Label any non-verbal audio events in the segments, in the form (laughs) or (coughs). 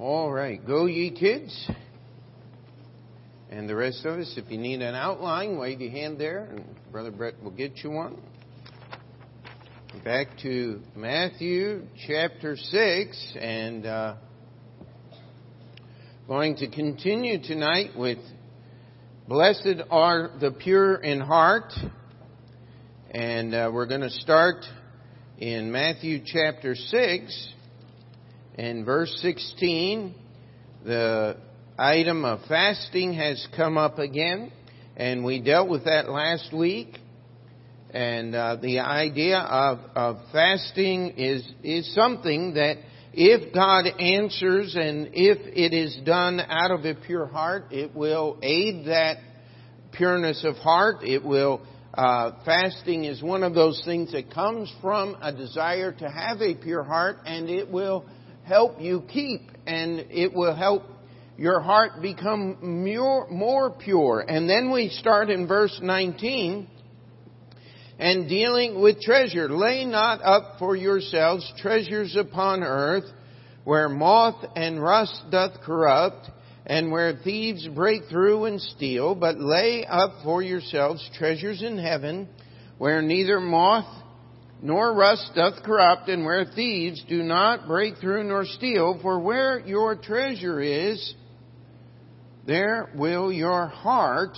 All right, go ye kids. And the rest of us, if you need an outline, wave your hand there, and Brother Brett will get you one. Back to Matthew chapter 6, and uh, going to continue tonight with Blessed are the pure in heart. And uh, we're going to start in Matthew chapter 6 and verse 16. The item of fasting has come up again, and we dealt with that last week. And uh, the idea of, of fasting is is something that if God answers and if it is done out of a pure heart, it will aid that pureness of heart. It will uh, fasting is one of those things that comes from a desire to have a pure heart, and it will help you keep, and it will help your heart become more, pure. And then we start in verse 19 and dealing with treasure. Lay not up for yourselves treasures upon earth where moth and rust doth corrupt and where thieves break through and steal, but lay up for yourselves treasures in heaven where neither moth nor rust doth corrupt and where thieves do not break through nor steal, for where your treasure is, there will your heart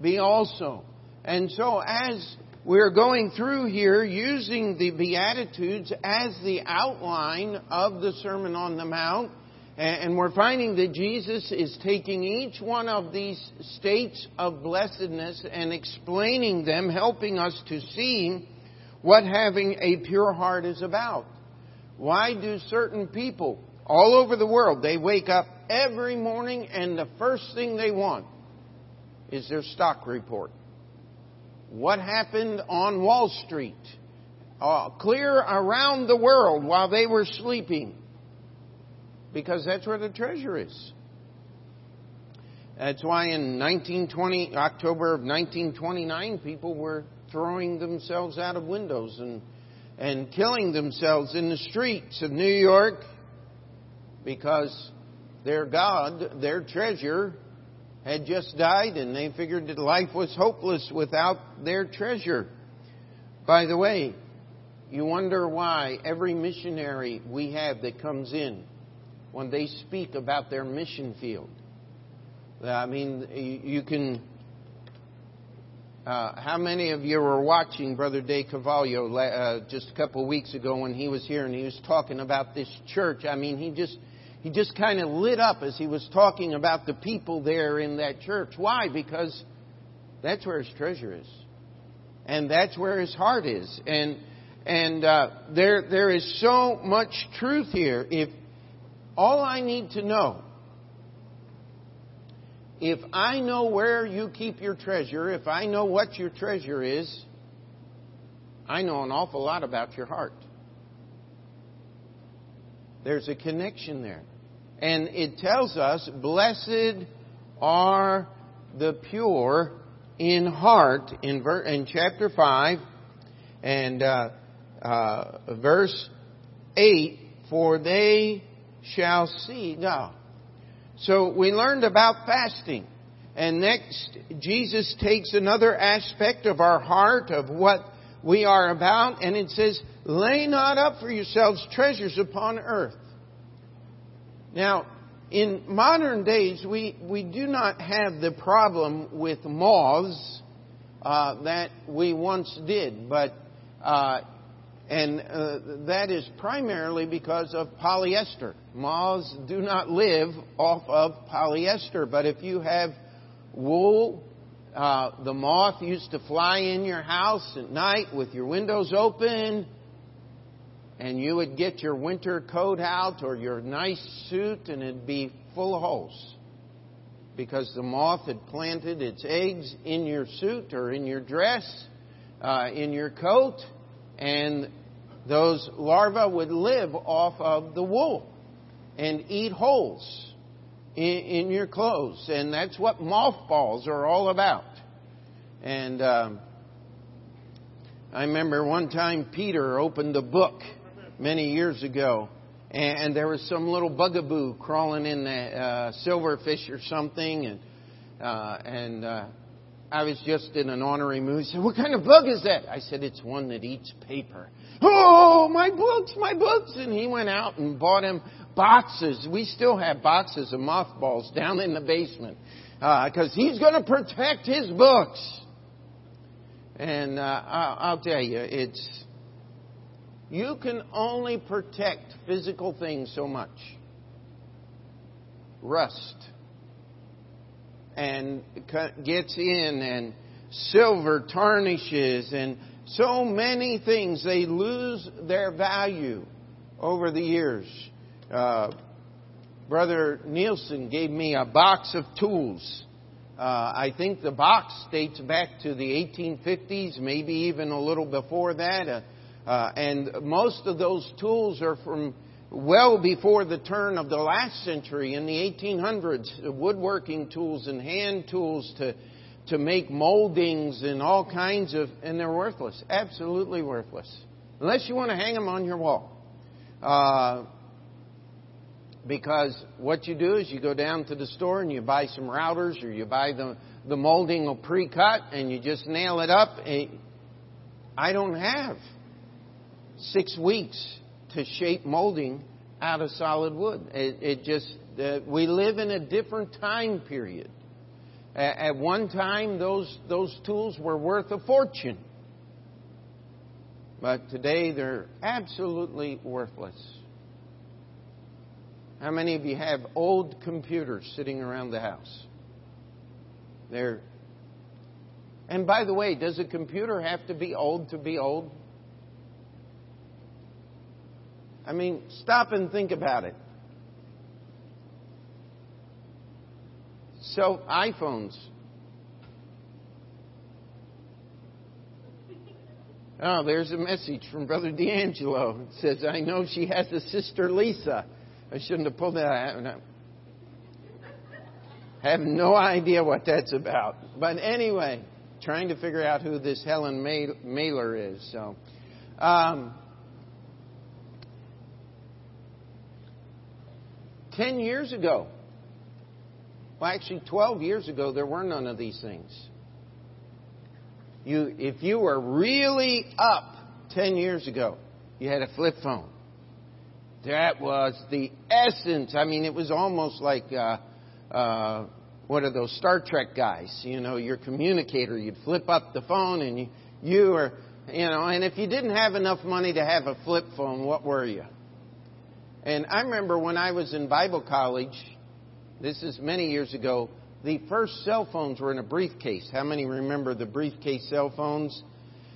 be also. And so as we're going through here using the Beatitudes as the outline of the Sermon on the Mount. And we're finding that Jesus is taking each one of these states of blessedness and explaining them, helping us to see what having a pure heart is about. Why do certain people all over the world, they wake up every morning and the first thing they want is their stock report? what happened on Wall Street, uh, clear around the world while they were sleeping, because that's where the treasure is. That's why in 1920, October of 1929, people were throwing themselves out of windows and, and killing themselves in the streets of New York because their God, their treasure, had just died and they figured that life was hopeless without their treasure. By the way, you wonder why every missionary we have that comes in, when they speak about their mission field, I mean, you can. Uh, how many of you were watching Brother De Cavallo uh, just a couple of weeks ago when he was here and he was talking about this church? I mean, he just he just kind of lit up as he was talking about the people there in that church. Why? Because that's where his treasure is, and that's where his heart is, and and uh, there there is so much truth here. If all I need to know, if I know where you keep your treasure, if I know what your treasure is, I know an awful lot about your heart. There's a connection there. And it tells us, blessed are the pure in heart in, ver- in chapter 5 and uh, uh, verse 8, for they shall see God. So we learned about fasting. And next, Jesus takes another aspect of our heart, of what we are about, and it says, lay not up for yourselves treasures upon earth now, in modern days, we, we do not have the problem with moths uh, that we once did, but uh, and uh, that is primarily because of polyester. Moths do not live off of polyester, but if you have wool, uh, the moth used to fly in your house at night with your windows open and you would get your winter coat out or your nice suit and it'd be full of holes because the moth had planted its eggs in your suit or in your dress, uh, in your coat, and those larvae would live off of the wool and eat holes in, in your clothes. And that's what mothballs are all about. And um, I remember one time Peter opened a book many years ago, and there was some little bugaboo crawling in the uh, silverfish or something, and uh, and uh, I was just in an honorary mood. He said, "What kind of bug is that?" I said, "It's one that eats paper." Oh, my books, my books! And he went out and bought him boxes. We still have boxes of mothballs down in the basement because uh, he's going to protect his books. And uh, I'll tell you, it's you can only protect physical things so much. Rust and gets in and silver tarnishes and so many things. They lose their value over the years. Uh, brother nielsen gave me a box of tools. Uh, i think the box dates back to the 1850s maybe even a little before that. Uh, uh, and most of those tools are from well before the turn of the last century in the 1800s, woodworking tools and hand tools to, to make moldings and all kinds of, and they're worthless, absolutely worthless. Unless you want to hang them on your wall. Uh, because what you do is you go down to the store and you buy some routers or you buy the, the molding or pre-cut and you just nail it up. I don't have six weeks to shape molding out of solid wood. It, it just, uh, we live in a different time period. At, at one time, those, those tools were worth a fortune. But today, they're absolutely worthless. How many of you have old computers sitting around the house? They're and by the way, does a computer have to be old to be old? I mean, stop and think about it. So, iPhones. Oh, there's a message from Brother D'Angelo. It says, I know she has a sister Lisa. I shouldn't have pulled that out. I have no idea what that's about. But anyway, trying to figure out who this Helen Mailer is. So, um, Ten years ago, well, actually, 12 years ago, there were none of these things. You, if you were really up 10 years ago, you had a flip phone. That was the essence. I mean, it was almost like uh, uh, what are those Star Trek guys? You know, your communicator. You'd flip up the phone, and you you were, you know. And if you didn't have enough money to have a flip phone, what were you? And I remember when I was in Bible college, this is many years ago, the first cell phones were in a briefcase. How many remember the briefcase cell phones?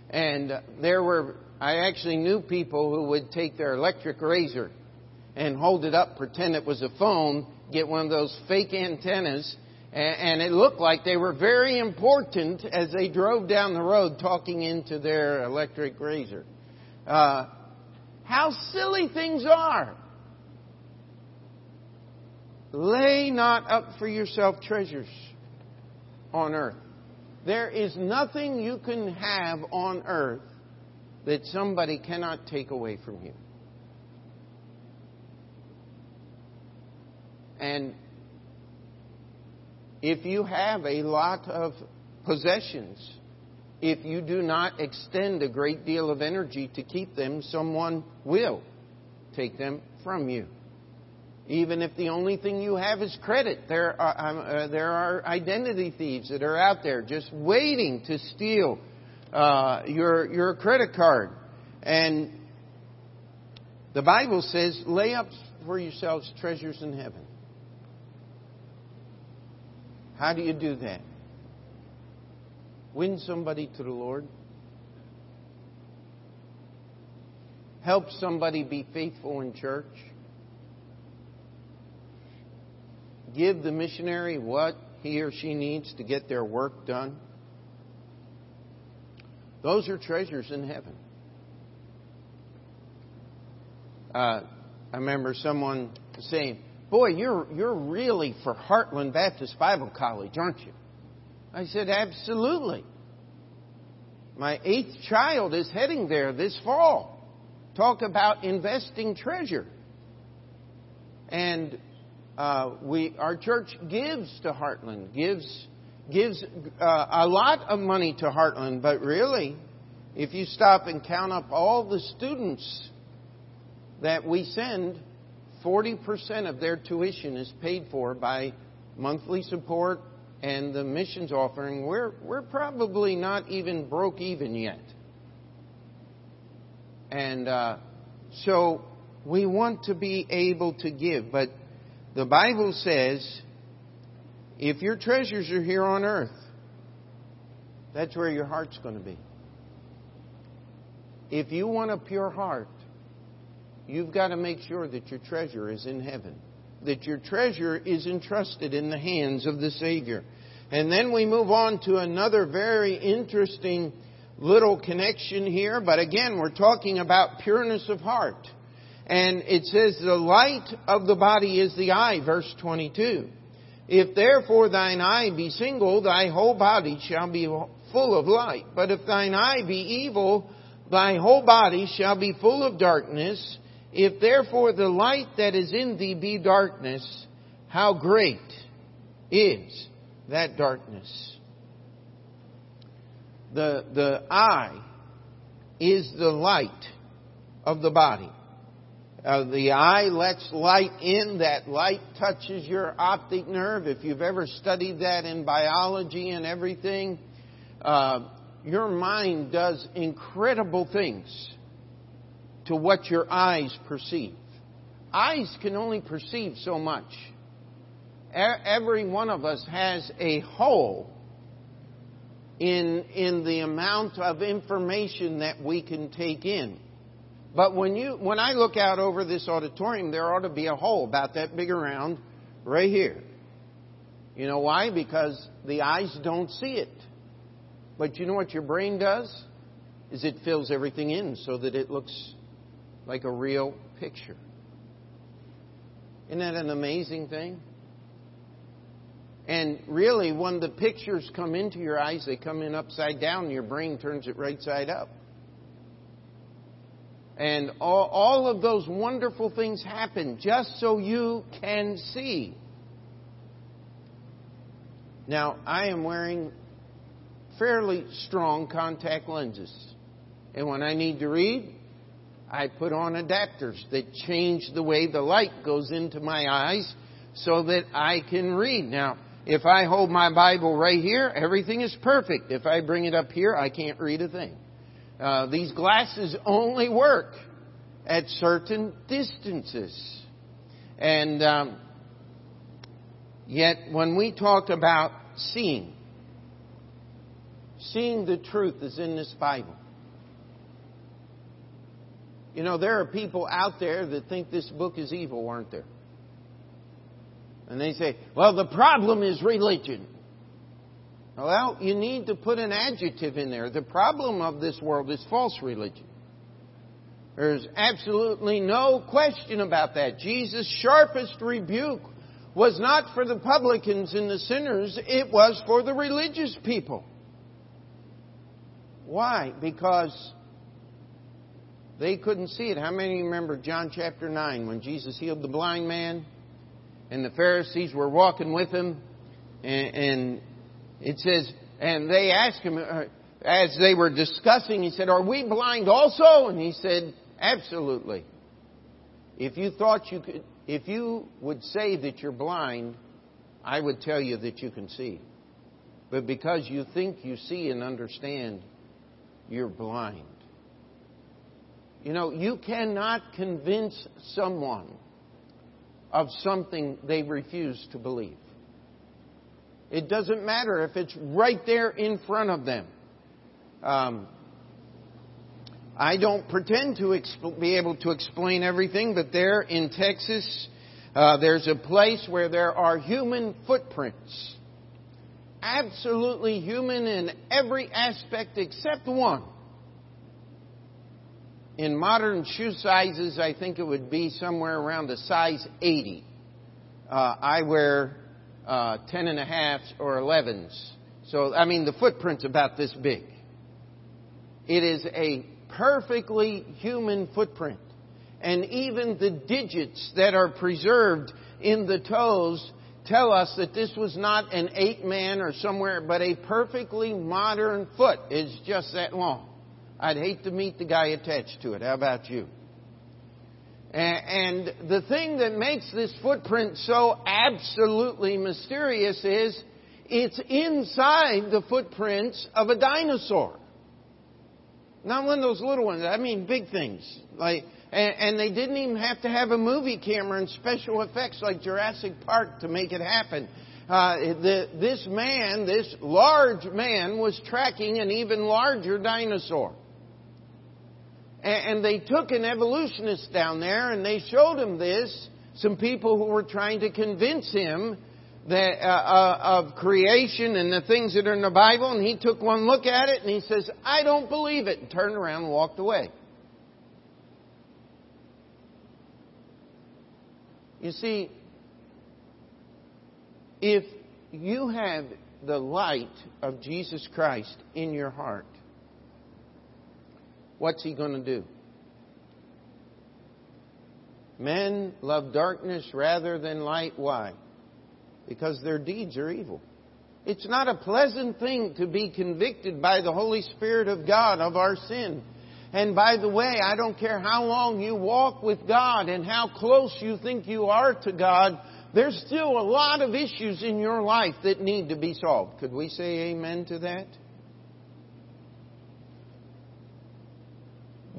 And there were, I actually knew people who would take their electric razor and hold it up, pretend it was a phone, get one of those fake antennas, and it looked like they were very important as they drove down the road talking into their electric razor. Uh, how silly things are. Lay not up for yourself treasures on earth. There is nothing you can have on earth that somebody cannot take away from you. And if you have a lot of possessions, if you do not extend a great deal of energy to keep them, someone will take them from you. Even if the only thing you have is credit, there are, um, uh, there are identity thieves that are out there just waiting to steal uh, your, your credit card. And the Bible says, lay up for yourselves treasures in heaven. How do you do that? Win somebody to the Lord. Help somebody be faithful in church. Give the missionary what he or she needs to get their work done. Those are treasures in heaven. Uh, I remember someone saying, Boy, you're, you're really for Heartland Baptist Bible College, aren't you? I said, Absolutely. My eighth child is heading there this fall. Talk about investing treasure. and uh, we our church gives to Heartland, gives gives uh, a lot of money to Heartland, but really, if you stop and count up all the students that we send, 40% of their tuition is paid for by monthly support and the missions offering. We're, we're probably not even broke even yet. And uh, so we want to be able to give. But the Bible says if your treasures are here on earth, that's where your heart's going to be. If you want a pure heart, you've got to make sure that your treasure is in heaven, that your treasure is entrusted in the hands of the Savior. And then we move on to another very interesting little connection here, but again, we're talking about pureness of heart. And it says, the light of the body is the eye, verse 22. If therefore thine eye be single, thy whole body shall be full of light. But if thine eye be evil, thy whole body shall be full of darkness. If therefore the light that is in thee be darkness, how great is that darkness? The, the eye is the light of the body. Uh, the eye lets light in. That light touches your optic nerve. If you've ever studied that in biology and everything, uh, your mind does incredible things to what your eyes perceive. Eyes can only perceive so much. Every one of us has a hole in, in the amount of information that we can take in. But when you, when I look out over this auditorium, there ought to be a hole about that big around right here. You know why? Because the eyes don't see it. But you know what your brain does? Is it fills everything in so that it looks like a real picture. Isn't that an amazing thing? And really, when the pictures come into your eyes, they come in upside down, and your brain turns it right side up. And all, all of those wonderful things happen just so you can see. Now, I am wearing fairly strong contact lenses. And when I need to read, I put on adapters that change the way the light goes into my eyes so that I can read. Now, if I hold my Bible right here, everything is perfect. If I bring it up here, I can't read a thing. Uh, these glasses only work at certain distances. And um, yet, when we talk about seeing, seeing the truth is in this Bible. You know, there are people out there that think this book is evil, aren't there? And they say, well, the problem is religion. Well, you need to put an adjective in there. The problem of this world is false religion. There's absolutely no question about that. Jesus' sharpest rebuke was not for the publicans and the sinners, it was for the religious people. Why? Because they couldn't see it. How many remember John chapter 9 when Jesus healed the blind man and the Pharisees were walking with him and, and it says, and they asked him, uh, as they were discussing, he said, Are we blind also? And he said, Absolutely. If you thought you could, if you would say that you're blind, I would tell you that you can see. But because you think you see and understand, you're blind. You know, you cannot convince someone of something they refuse to believe. It doesn't matter if it's right there in front of them. Um, I don't pretend to exp- be able to explain everything, but there in Texas, uh, there's a place where there are human footprints. Absolutely human in every aspect except one. In modern shoe sizes, I think it would be somewhere around a size 80. Uh, I wear uh, 10 and a half or 11s. So, I mean, the footprint's about this big. It is a perfectly human footprint. and even the digits that are preserved in the toes tell us that this was not an eight man or somewhere, but a perfectly modern foot is just that long. I'd hate to meet the guy attached to it. How about you? And the thing that makes this footprint so absolutely mysterious is it's inside the footprints of a dinosaur. Not one of those little ones. I mean big things. Like, and, they didn't even have to have a movie camera and special effects like Jurassic Park to make it happen. Uh, the, this man, this large man, was tracking an even larger dinosaur. And, they took an evolutionist down there and they showed him this. Some people who were trying to convince him that, uh, uh, of creation and the things that are in the Bible, and he took one look at it and he says, I don't believe it, and turned around and walked away. You see, if you have the light of Jesus Christ in your heart, what's he going to do? Men love darkness rather than light. Why? Because their deeds are evil. It's not a pleasant thing to be convicted by the Holy Spirit of God of our sin. And by the way, I don't care how long you walk with God and how close you think you are to God, there's still a lot of issues in your life that need to be solved. Could we say amen to that?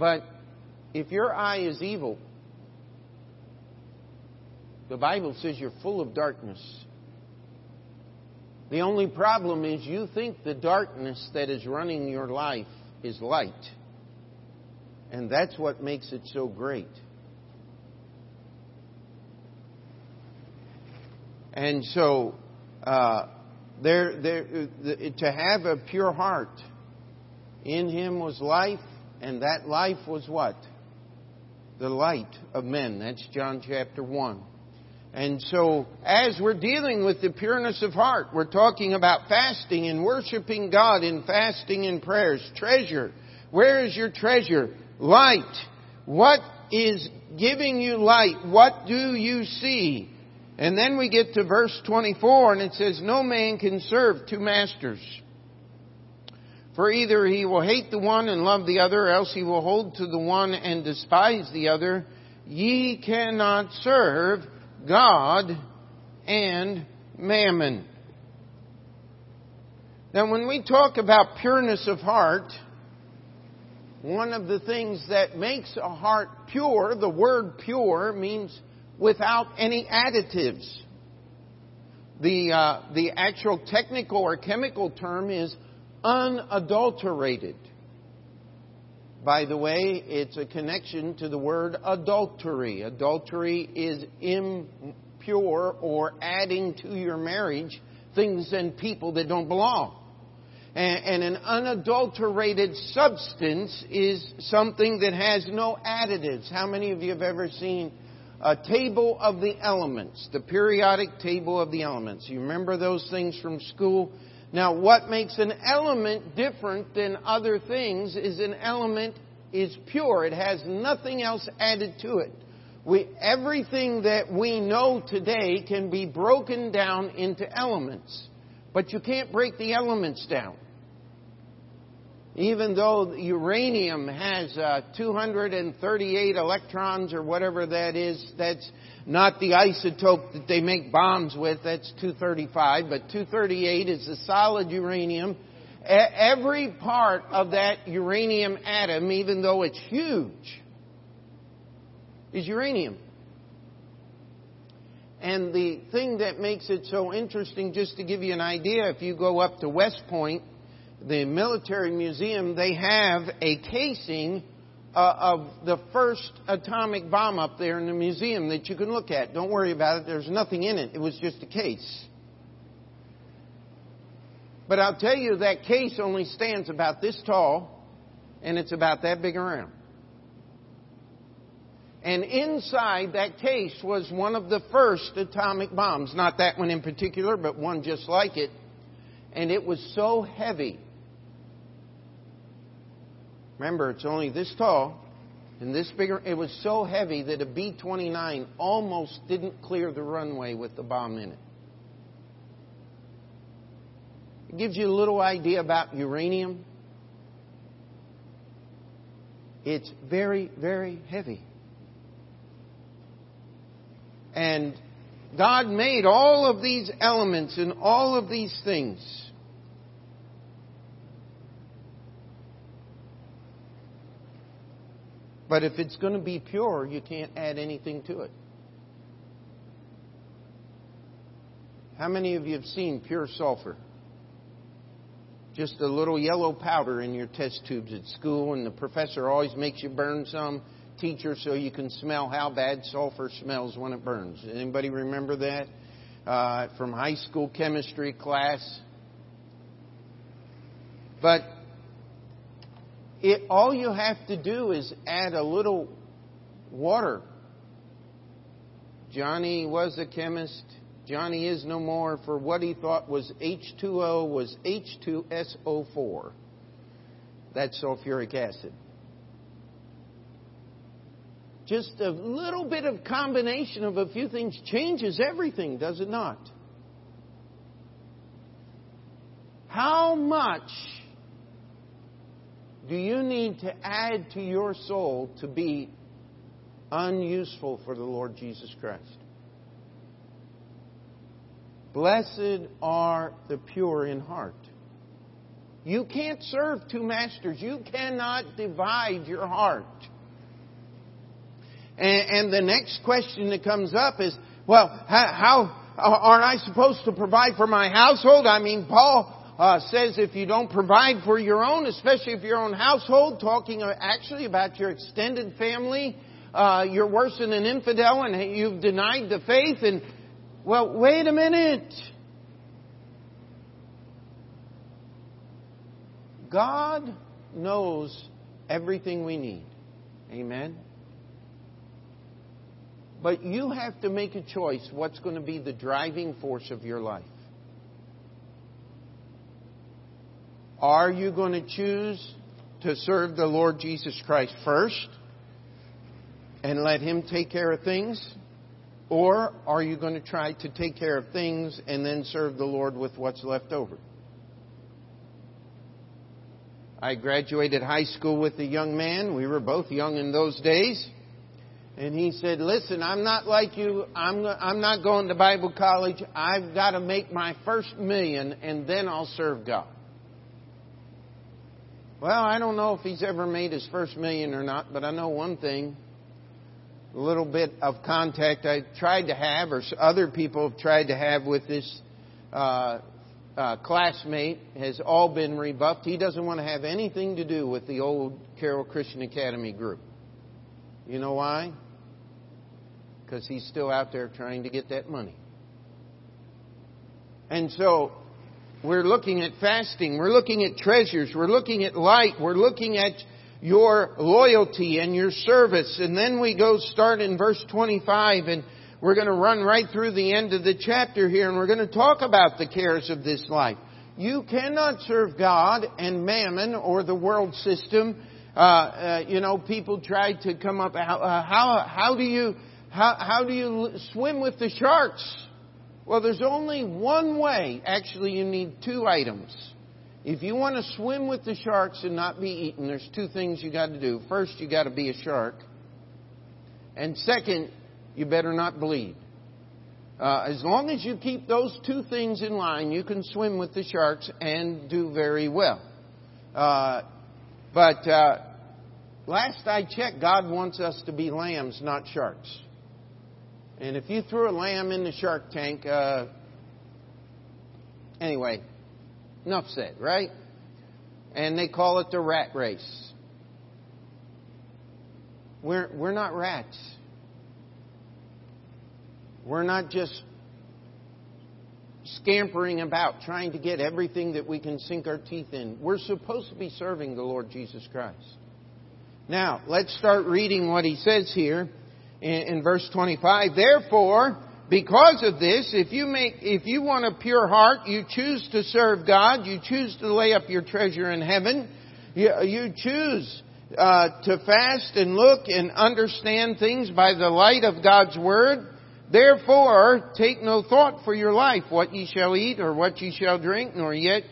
But if your eye is evil, the Bible says you're full of darkness. The only problem is you think the darkness that is running your life is light. And that's what makes it so great. And so, uh, there, there, to have a pure heart, in him was life, and that life was what? The light of men. That's John chapter 1. And so, as we're dealing with the pureness of heart, we're talking about fasting and worshiping God in fasting and prayers. Treasure. Where is your treasure? light. What is giving you light? What do you see? And then we get to verse 24 and it says, No man can serve two masters. For either he will hate the one and love the other, or else he will hold to the one and despise the other. Ye cannot serve God and mammon. Now when we talk about pureness of heart, one of the things that makes a heart pure, the word pure means without any additives. The, uh, the actual technical or chemical term is unadulterated. By the way, it's a connection to the word adultery. Adultery is impure or adding to your marriage things and people that don't belong. And an unadulterated substance is something that has no additives. How many of you have ever seen a table of the elements, the periodic table of the elements? You remember those things from school? Now, what makes an element different than other things is an element is pure. It has nothing else added to it. We, everything that we know today can be broken down into elements. But you can't break the elements down. Even though uranium has uh, 238 electrons or whatever that is, that's not the isotope that they make bombs with, that's 235, but 238 is the solid uranium. Every part of that uranium atom, even though it's huge, is uranium. And the thing that makes it so interesting, just to give you an idea, if you go up to West Point, the military museum, they have a casing uh, of the first atomic bomb up there in the museum that you can look at. Don't worry about it. There's nothing in it. It was just a case. But I'll tell you that case only stands about this tall and it's about that big around. And inside that case was one of the first atomic bombs. Not that one in particular, but one just like it. And it was so heavy Remember, it's only this tall, And this bigger, it was so heavy that a B 29 almost didn't clear the runway with the bomb in it. It gives you a little idea about uranium. It's very, very heavy. And God made all of these elements and all of these things. But if it's going to be pure, you can't add anything to it. How many of you have seen pure sulfur? Just a little yellow powder in your test tubes at school, and the professor always makes you burn some teacher so you can smell how bad sulfur smells when it burns. Anybody remember that uh, from high school chemistry class? But it, all you have to do is add a little water. Johnny was a chemist. Johnny is no more, for what he thought was H2O was H2SO4. That's sulfuric acid. Just a little bit of combination of a few things changes everything, does it not? How much do you need to add to your soul to be unuseful for the Lord Jesus Christ? Blessed are the pure in heart. You can't serve two masters. You cannot divide your heart. And, and the next question that comes up is, well, how, how aren't I supposed to provide for my household? I mean, Paul uh, says if you don't provide for your own, especially if your own household, talking actually about your extended family, uh, you're worse than an infidel and you've denied the faith. And well, wait a minute. God knows everything we need. Amen. But you have to make a choice what's going to be the driving force of your life. Are you going to choose to serve the Lord Jesus Christ first and let Him take care of things? Or are you going to try to take care of things and then serve the Lord with what's left over? I graduated high school with a young man. We were both young in those days. And he said, Listen, I'm not like you. I'm, I'm not going to Bible college. I've got to make my first million and then I'll serve God. Well, I don't know if he's ever made his first million or not, but I know one thing. A little bit of contact I tried to have, or other people have tried to have with this uh, uh, classmate, has all been rebuffed. He doesn't want to have anything to do with the old Carroll Christian Academy group. You know why? because he's still out there trying to get that money. And so we're looking at fasting, we're looking at treasures, we're looking at light, we're looking at your loyalty and your service. And then we go start in verse 25 and we're going to run right through the end of the chapter here and we're going to talk about the cares of this life. You cannot serve God and mammon or the world system. Uh, uh, you know, people try to come up. Uh, how how do you how, how do you swim with the sharks? Well, there's only one way. Actually, you need two items. If you want to swim with the sharks and not be eaten, there's two things you got to do. First, you got to be a shark. And second, you better not bleed. Uh, as long as you keep those two things in line, you can swim with the sharks and do very well. Uh, but uh, last I checked, God wants us to be lambs, not sharks. And if you threw a lamb in the shark tank, uh, anyway, enough said, right? And they call it the rat race. We're, we're not rats. We're not just scampering about trying to get everything that we can sink our teeth in. We're supposed to be serving the Lord Jesus Christ. Now, let's start reading what he says here in, in verse 25. Therefore, because of this, if you make, if you want a pure heart, you choose to serve God, you choose to lay up your treasure in heaven, you, you choose uh, to fast and look and understand things by the light of God's Word. Therefore, take no thought for your life, what ye shall eat or what ye shall drink, nor yet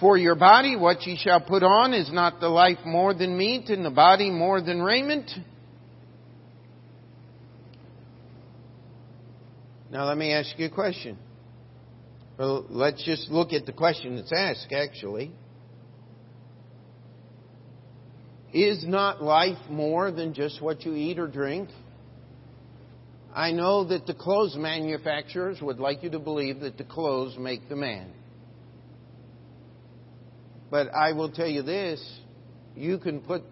for your body what ye shall put on. Is not the life more than meat, and the body more than raiment? Now let me ask you a question. Well, let's just look at the question that's asked, actually. Is not life more than just what you eat or drink? I know that the clothes manufacturers would like you to believe that the clothes make the man. But I will tell you this you can put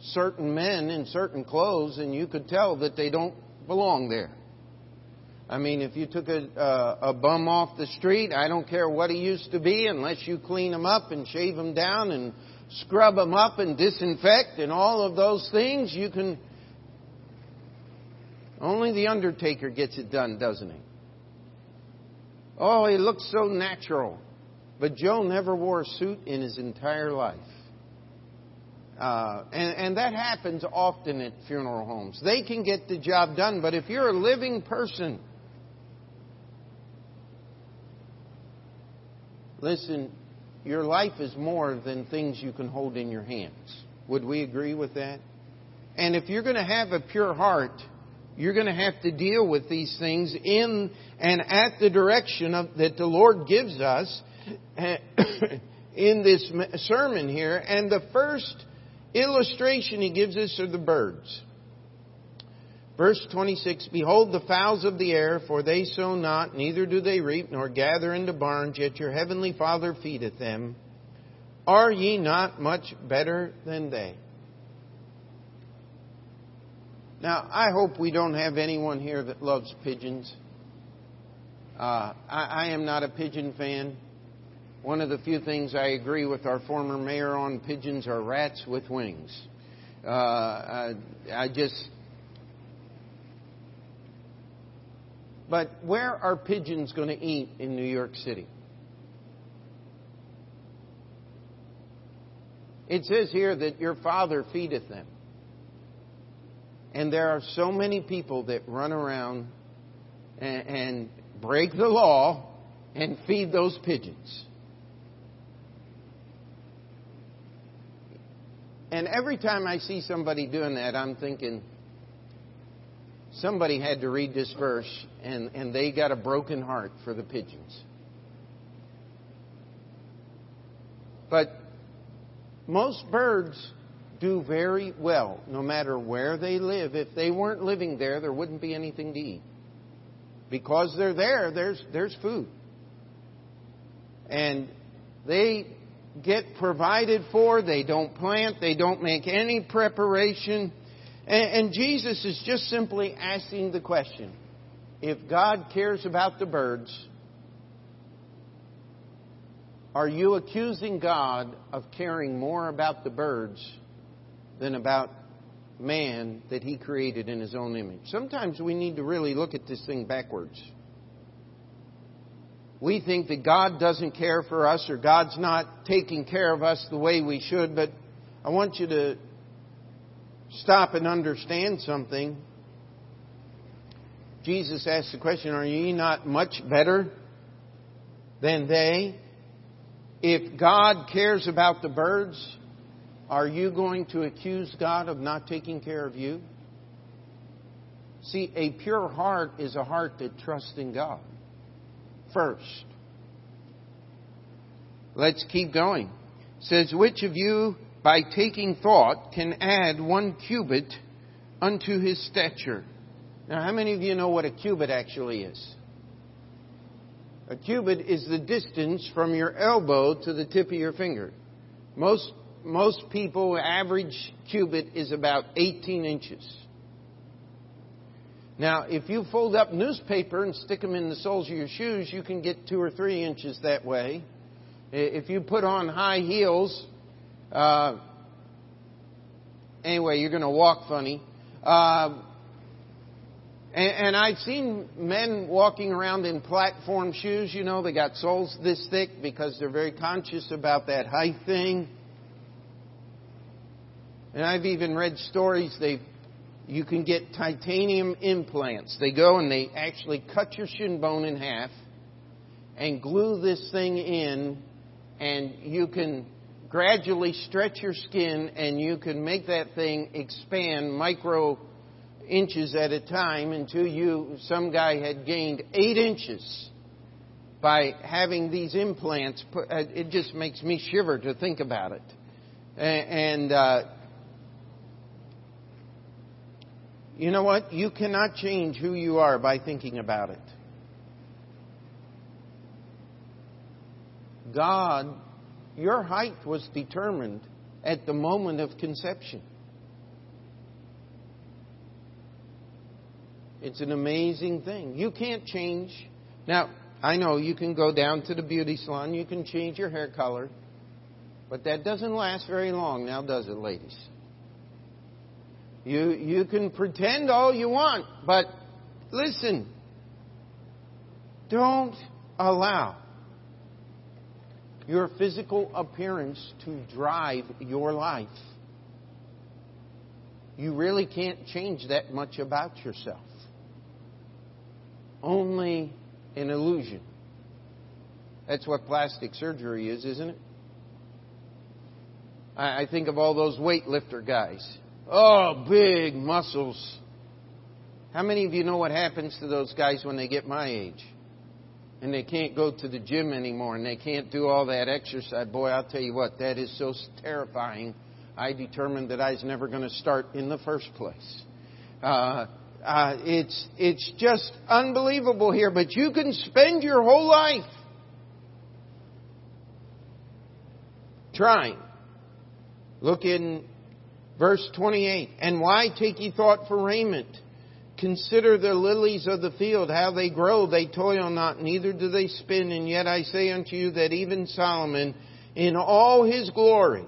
certain men in certain clothes and you could tell that they don't belong there. I mean, if you took a, uh, a bum off the street, I don't care what he used to be, unless you clean him up and shave him down and scrub him up and disinfect and all of those things, you can. Only the undertaker gets it done, doesn't he? Oh, he looks so natural. But Joe never wore a suit in his entire life. Uh, and, and that happens often at funeral homes. They can get the job done, but if you're a living person, Listen, your life is more than things you can hold in your hands. Would we agree with that? And if you're going to have a pure heart, you're going to have to deal with these things in and at the direction of, that the Lord gives us (coughs) in this sermon here. And the first illustration he gives us are the birds. Verse 26 Behold the fowls of the air, for they sow not, neither do they reap, nor gather into barns, yet your heavenly Father feedeth them. Are ye not much better than they? Now, I hope we don't have anyone here that loves pigeons. Uh, I, I am not a pigeon fan. One of the few things I agree with our former mayor on pigeons are rats with wings. Uh, I, I just But where are pigeons going to eat in New York City? It says here that your Father feedeth them. And there are so many people that run around and, and break the law and feed those pigeons. And every time I see somebody doing that, I'm thinking, somebody had to read this verse and, and they got a broken heart for the pigeons. But most birds do very well no matter where they live. If they weren't living there, there wouldn't be anything to eat. Because they're there, there's, there's food. And they get provided for, they don't plant, they don't make any preparation. And, and Jesus is just simply asking the question if God cares about the birds, are you accusing God of caring more about the birds than about man that he created in his own image? Sometimes we need to really look at this thing backwards. We think that God doesn't care for us or God's not taking care of us the way we should, but I want you to stop and understand something. Jesus asked the question, Are ye not much better than they? If God cares about the birds, are you going to accuse God of not taking care of you? See, a pure heart is a heart that trusts in God first. Let's keep going. It says, Which of you by taking thought, can add one cubit unto his stature. Now, how many of you know what a cubit actually is? A cubit is the distance from your elbow to the tip of your finger. Most, most people, average cubit is about 18 inches. Now, if you fold up newspaper and stick them in the soles of your shoes, you can get two or three inches that way. If you put on high heels, uh, anyway, you're going to walk funny. Uh, and, and I've seen men walking around in platform shoes. You know, they got soles this thick because they're very conscious about that height thing. And I've even read stories they you can get titanium implants. They go and they actually cut your shin bone in half and glue this thing in and you can gradually stretch your skin and you can make that thing expand micro inches at a time until you some guy had gained 8 inches by having these implants uh, it just makes me shiver to think about it and uh, You know what? You cannot change who you are by thinking about it. God, your height was determined at the moment of conception. It's an amazing thing. You can't change. Now, I know you can go down to the beauty salon, you can change your hair color, but that doesn't last very long now, does it, ladies? You, you can pretend all you want, but listen, don't allow your physical appearance to drive your life. You really can't change that much about yourself. Only an illusion. That's what plastic surgery is, isn't it? I think of all those weightlifter guys. Oh, big muscles. How many of you know what happens to those guys when they get my age? And they can't go to the gym anymore and they can't do all that exercise. Boy, I'll tell you what, that is so terrifying. I determined that I was never going to start in the first place. Uh, uh, it's, it's just unbelievable here, but you can spend your whole life trying. Look in Verse 28 And why take ye thought for raiment? Consider the lilies of the field, how they grow. They toil not, neither do they spin. And yet I say unto you that even Solomon, in all his glory,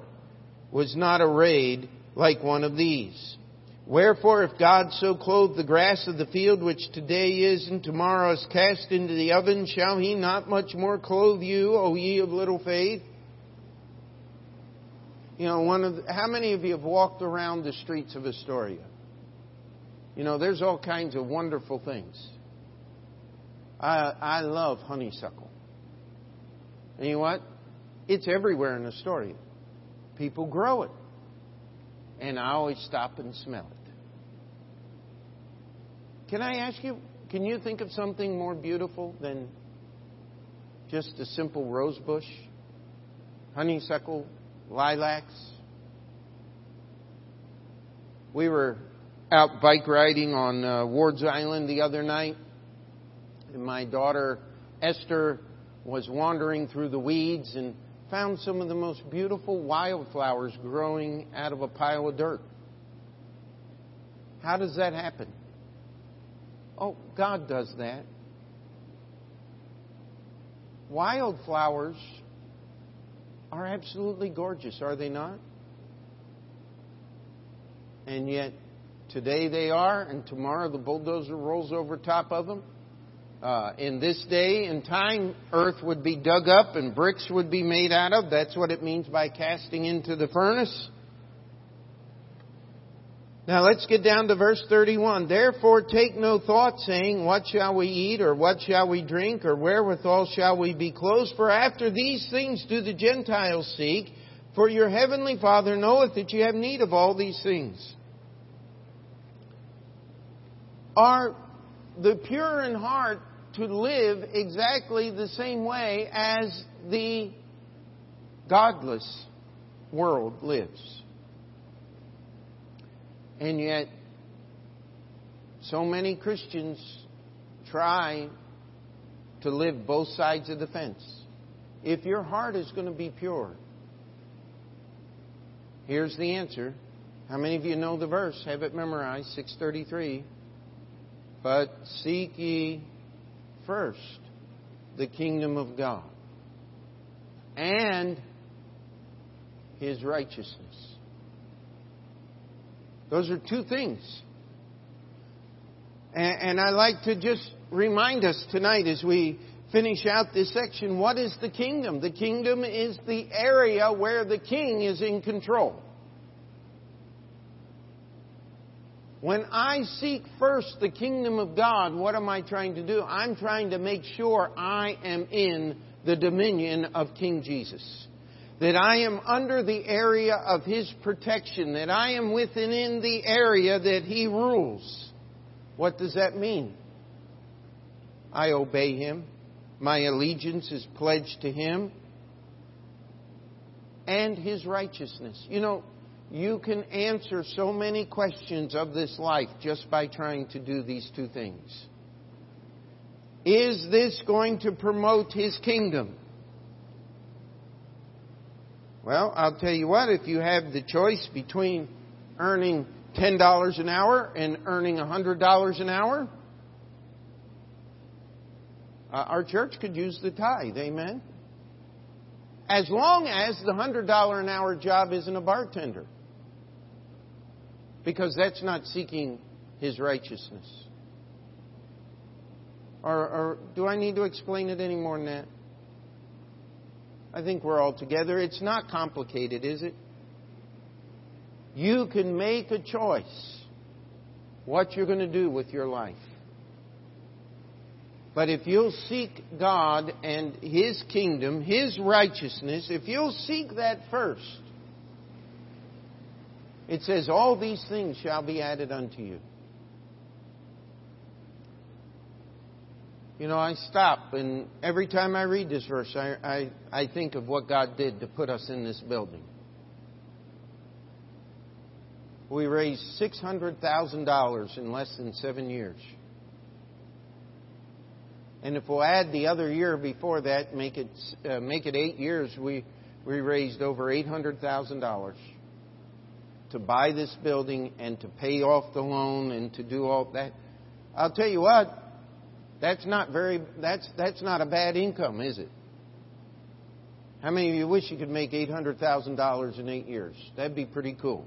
was not arrayed like one of these. Wherefore, if God so clothe the grass of the field, which today is and tomorrow is cast into the oven, shall he not much more clothe you, O ye of little faith? You know, one of the, how many of you have walked around the streets of Astoria? You know, there's all kinds of wonderful things. I, I love honeysuckle. And you know what? It's everywhere in Astoria. People grow it. And I always stop and smell it. Can I ask you, can you think of something more beautiful than just a simple rose bush? Honeysuckle lilacs. We were out bike riding on uh, Ward's Island the other night, and my daughter Esther was wandering through the weeds and found some of the most beautiful wildflowers growing out of a pile of dirt. How does that happen? Oh, God does that. Wildflowers are absolutely gorgeous, are they not? And yet, today they are, and tomorrow the bulldozer rolls over top of them. Uh, in this day and time, earth would be dug up and bricks would be made out of. That's what it means by casting into the furnace. Now let's get down to verse 31. Therefore take no thought saying, What shall we eat, or what shall we drink, or wherewithal shall we be clothed? For after these things do the Gentiles seek, for your heavenly Father knoweth that you have need of all these things. Are the pure in heart to live exactly the same way as the godless world lives? And yet, so many Christians try to live both sides of the fence. If your heart is going to be pure, here's the answer. How many of you know the verse? Have it memorized, 633. But seek ye first the kingdom of God and his righteousness. Those are two things. And, I like to just remind us tonight as we finish out this section what is the kingdom? The kingdom is the area where the king is in control. When I seek first the kingdom of God, what am I trying to do? I'm trying to make sure I am in the dominion of King Jesus. That I am under the area of His protection. That I am within in the area that He rules. What does that mean? I obey Him. My allegiance is pledged to Him. And His righteousness. You know, you can answer so many questions of this life just by trying to do these two things. Is this going to promote His kingdom? Well, I'll tell you what, if you have the choice between earning $10 an hour and earning $100 an hour, uh, our church could use the tithe, amen? As long as the $100 an hour job isn't a bartender because that's not seeking his righteousness. Or, or, do I need to explain it any more than that? I think we're all together. It's not complicated, is it? You can make a choice what you're going to do with your life. But if you'll seek God and His kingdom, His righteousness, if you'll seek that first, it says, All these things shall be added unto you. You know, I stop, and every time I read this verse, I, I, I think of what God did to put us in this building. We raised $600,000 in less than seven years. And if we'll add the other year before that, make it, uh, make it eight years, we, we raised over $800,000 to buy this building and to pay off the loan and to do all that. I'll tell you what, that's not very that's that's not a bad income, is it? How many of you wish you could make eight hundred thousand dollars in eight years? That'd be pretty cool.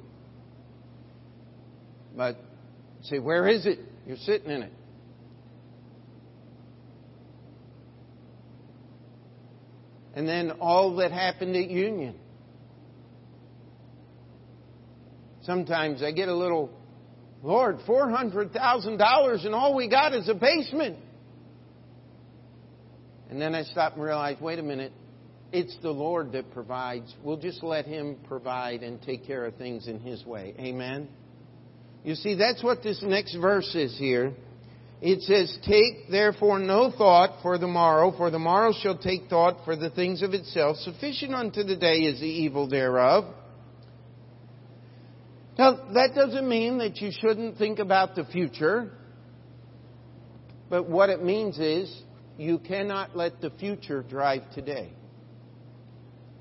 But say, where is it? You're sitting in it. And then all that happened at Union. Sometimes I get a little, Lord, $400,000 and all we got is a basement. And then I stop and realize, wait a minute, it's the Lord that provides. We'll just let Him provide and take care of things in His way. Amen? You see, that's what this next verse is here. It says, Take therefore no thought for the morrow, for the morrow shall take thought for the things of itself. Sufficient unto the day is the evil thereof. Now, that doesn't mean that you shouldn't think about the future. But what it means is you cannot let the future drive today.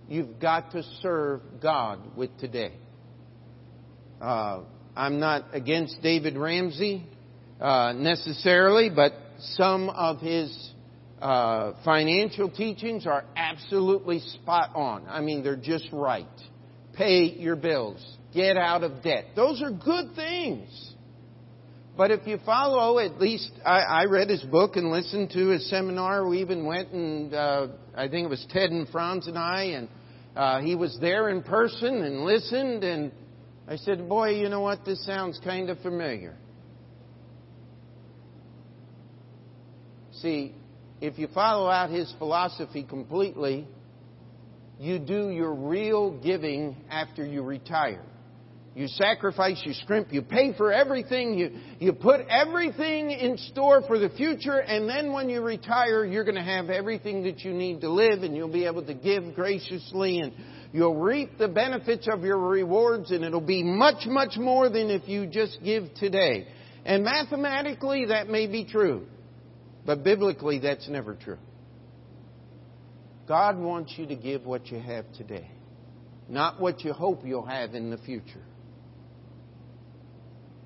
You've got to serve God with today. Uh, I'm not against David Ramsey uh, necessarily, but some of his uh, financial teachings are absolutely spot on. I mean, they're just right. Pay your bills get out of debt. Those are good things. But if you follow, at least I, I read his book and listened to his seminar. We even went and uh, I think it was Ted and Franz and I, and uh, he was there in person and listened. And I said, "Boy, you know what? This sounds kind of familiar." See, if you follow out his philosophy completely, you do your real giving after you retire. You sacrifice, you scrimp, you pay for everything, you, you put everything in store for the future, and then when you retire, you're going to have everything that you need to live, and you'll be able to give graciously, and you'll reap the benefits of your rewards, and it'll be much, much more than if you just give today. And mathematically, that may be true, but biblically, that's never true. God wants you to give what you have today, not what you hope you'll have in the future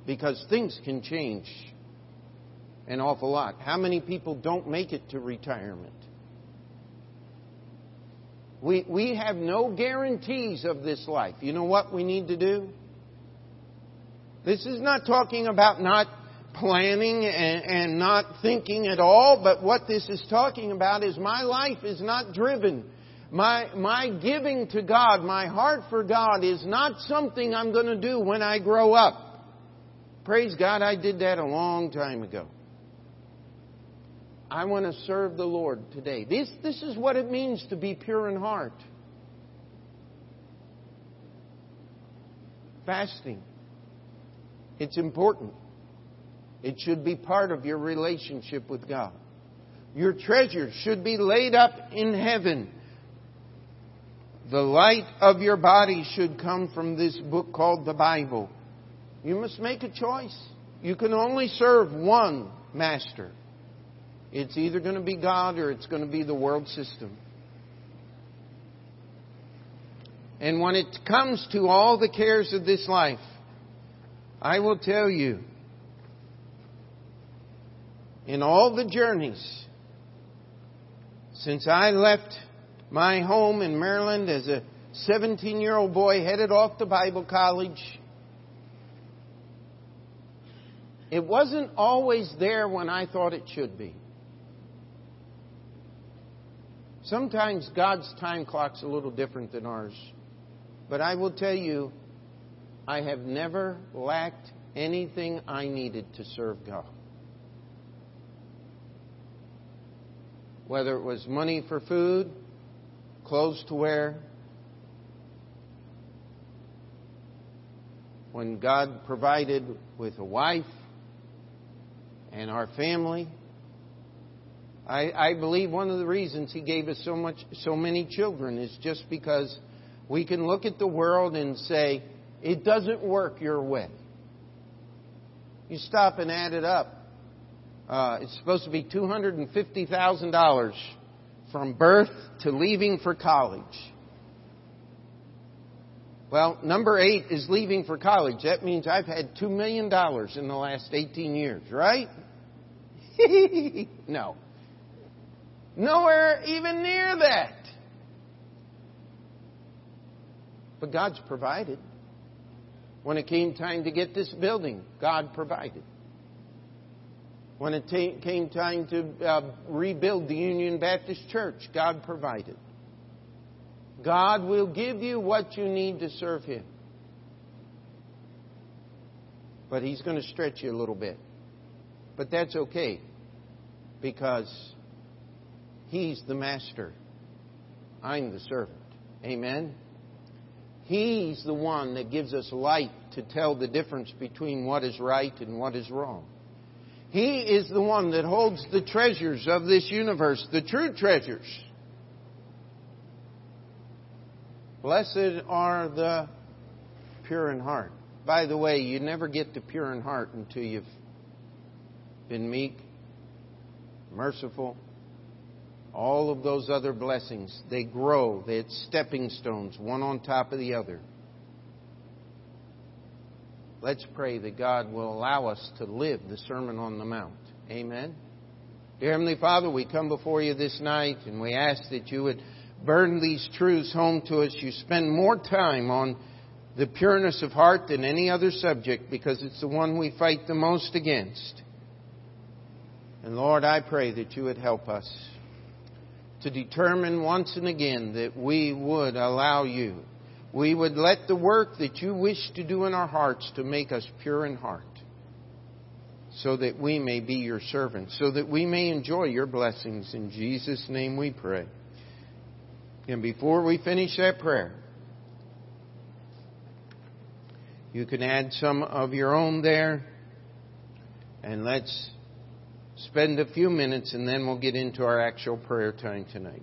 because things can change an awful lot. How many people don't make it to retirement? We, we have no guarantees of this life. You know what we need to do? This is not talking about not planning and, and not thinking at all, but what this is talking about is my life is not driven. My, my giving to God, my heart for God is not something I'm going to do when I grow up. Praise God, I did that a long time ago. I want to serve the Lord today. This, this is what it means to be pure in heart. Fasting. It's important. It should be part of your relationship with God. Your treasure should be laid up in heaven. The light of your body should come from this book called the Bible. You must make a choice. You can only serve one master. It's either going to be God or it's going to be the world system. And when it comes to all the cares of this life, I will tell you, in all the journeys since I left my home in Maryland as a 17 year old boy headed off to Bible college, it wasn't always there when I thought it should be. Sometimes God's time clock's a little different than ours. But I will tell you, I have never lacked anything I needed to serve God. Whether it was money for food, clothes to wear, when God provided with a wife and our family, I, I believe one of the reasons He gave us so much, so many children is just because we can look at the world and say, it doesn't work your way. You stop and add it up. Uh, it's supposed to be $250,000 from birth to leaving for college. Well, number eight is leaving for college. That means I've had $2 million in the last 18 years, right? (laughs) no. Nowhere even near that. But God's provided. When it came time to get this building, God provided. When it t- came time to uh, rebuild the Union Baptist Church, God provided. God will give you what you need to serve Him. But He's going to stretch you a little bit. But that's okay because He's the master. I'm the servant. Amen? He's the one that gives us light to tell the difference between what is right and what is wrong. He is the one that holds the treasures of this universe, the true treasures. Blessed are the pure in heart. By the way, you never get to pure in heart until you've been meek, merciful, all of those other blessings, they grow. They're stepping stones, one on top of the other. Let's pray that God will allow us to live the Sermon on the Mount. Amen. Dear Heavenly Father, we come before you this night and we ask that you would burn these truths home to us. You spend more time on the pureness of heart than any other subject because it's the one we fight the most against. And Lord, I pray that you would help us to determine once and again that we would allow you. We would let the work that you wish to do in our hearts to make us pure in heart so that we may be your servants, so that we may enjoy your blessings. In Jesus' name we pray. And before we finish that prayer, you can add some of your own there, and let's spend a few minutes and then we'll get into our actual prayer time tonight.